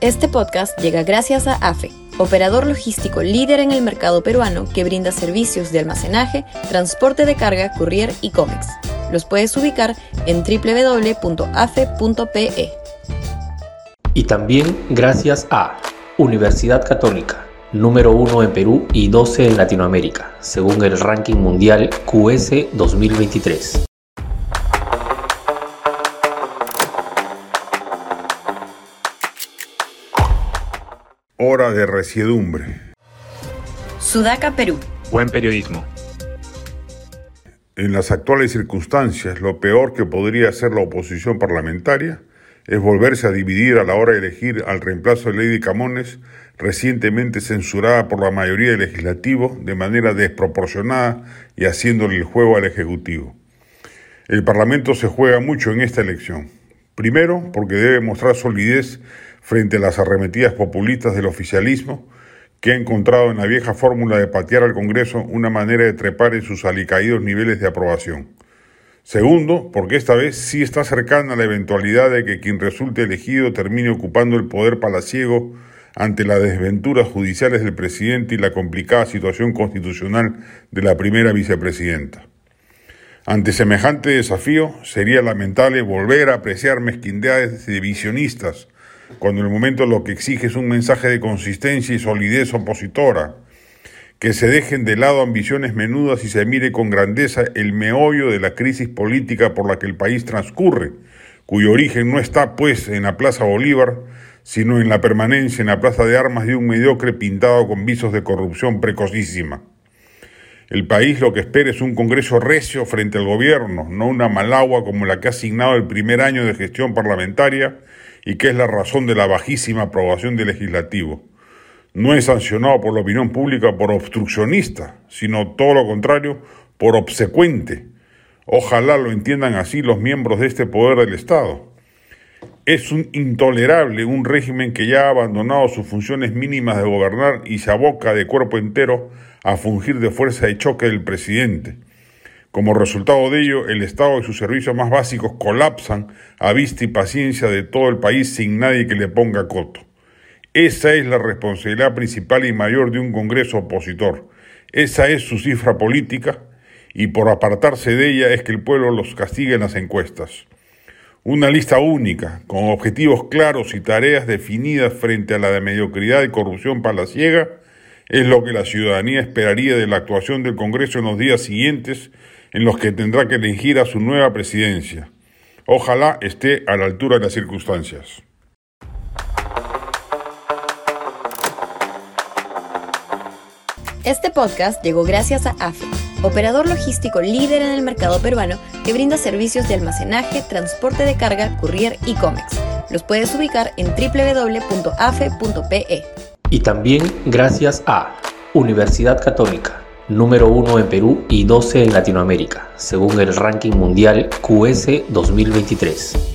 Este podcast llega gracias a AFE, operador logístico líder en el mercado peruano que brinda servicios de almacenaje, transporte de carga, courier y cómics. Los puedes ubicar en www.afe.pe. Y también gracias a Universidad Católica, número 1 en Perú y 12 en Latinoamérica, según el ranking mundial QS 2023. Hora de resiedumbre. Sudaca, Perú. Buen periodismo. En las actuales circunstancias, lo peor que podría hacer la oposición parlamentaria es volverse a dividir a la hora de elegir al reemplazo de Lady Camones, recientemente censurada por la mayoría del legislativo de manera desproporcionada y haciéndole el juego al Ejecutivo. El Parlamento se juega mucho en esta elección. Primero, porque debe mostrar solidez frente a las arremetidas populistas del oficialismo, que ha encontrado en la vieja fórmula de patear al Congreso una manera de trepar en sus alicaídos niveles de aprobación. Segundo, porque esta vez sí está cercana la eventualidad de que quien resulte elegido termine ocupando el poder palaciego ante las desventuras judiciales del presidente y la complicada situación constitucional de la primera vicepresidenta. Ante semejante desafío, sería lamentable volver a apreciar mezquindades divisionistas cuando en el momento lo que exige es un mensaje de consistencia y solidez opositora, que se dejen de lado ambiciones menudas y se mire con grandeza el meollo de la crisis política por la que el país transcurre, cuyo origen no está pues en la Plaza Bolívar, sino en la permanencia en la Plaza de Armas de un mediocre pintado con visos de corrupción precocísima. El país lo que espera es un Congreso recio frente al gobierno, no una malagua como la que ha asignado el primer año de gestión parlamentaria y que es la razón de la bajísima aprobación del legislativo. No es sancionado por la opinión pública por obstruccionista, sino todo lo contrario, por obsecuente. Ojalá lo entiendan así los miembros de este poder del Estado. Es un intolerable un régimen que ya ha abandonado sus funciones mínimas de gobernar y se aboca de cuerpo entero a fungir de fuerza de choque del presidente como resultado de ello, el Estado y sus servicios más básicos colapsan a vista y paciencia de todo el país sin nadie que le ponga coto. Esa es la responsabilidad principal y mayor de un Congreso opositor. Esa es su cifra política y por apartarse de ella es que el pueblo los castiga en las encuestas. Una lista única, con objetivos claros y tareas definidas frente a la de mediocridad y corrupción palaciega, es lo que la ciudadanía esperaría de la actuación del Congreso en los días siguientes en los que tendrá que elegir a su nueva presidencia. Ojalá esté a la altura de las circunstancias. Este podcast llegó gracias a AFE, operador logístico líder en el mercado peruano que brinda servicios de almacenaje, transporte de carga, courier y cómics. Los puedes ubicar en www.afe.pe. Y también gracias a Universidad Católica número 1 en Perú y 12 en Latinoamérica, según el ranking mundial QS 2023.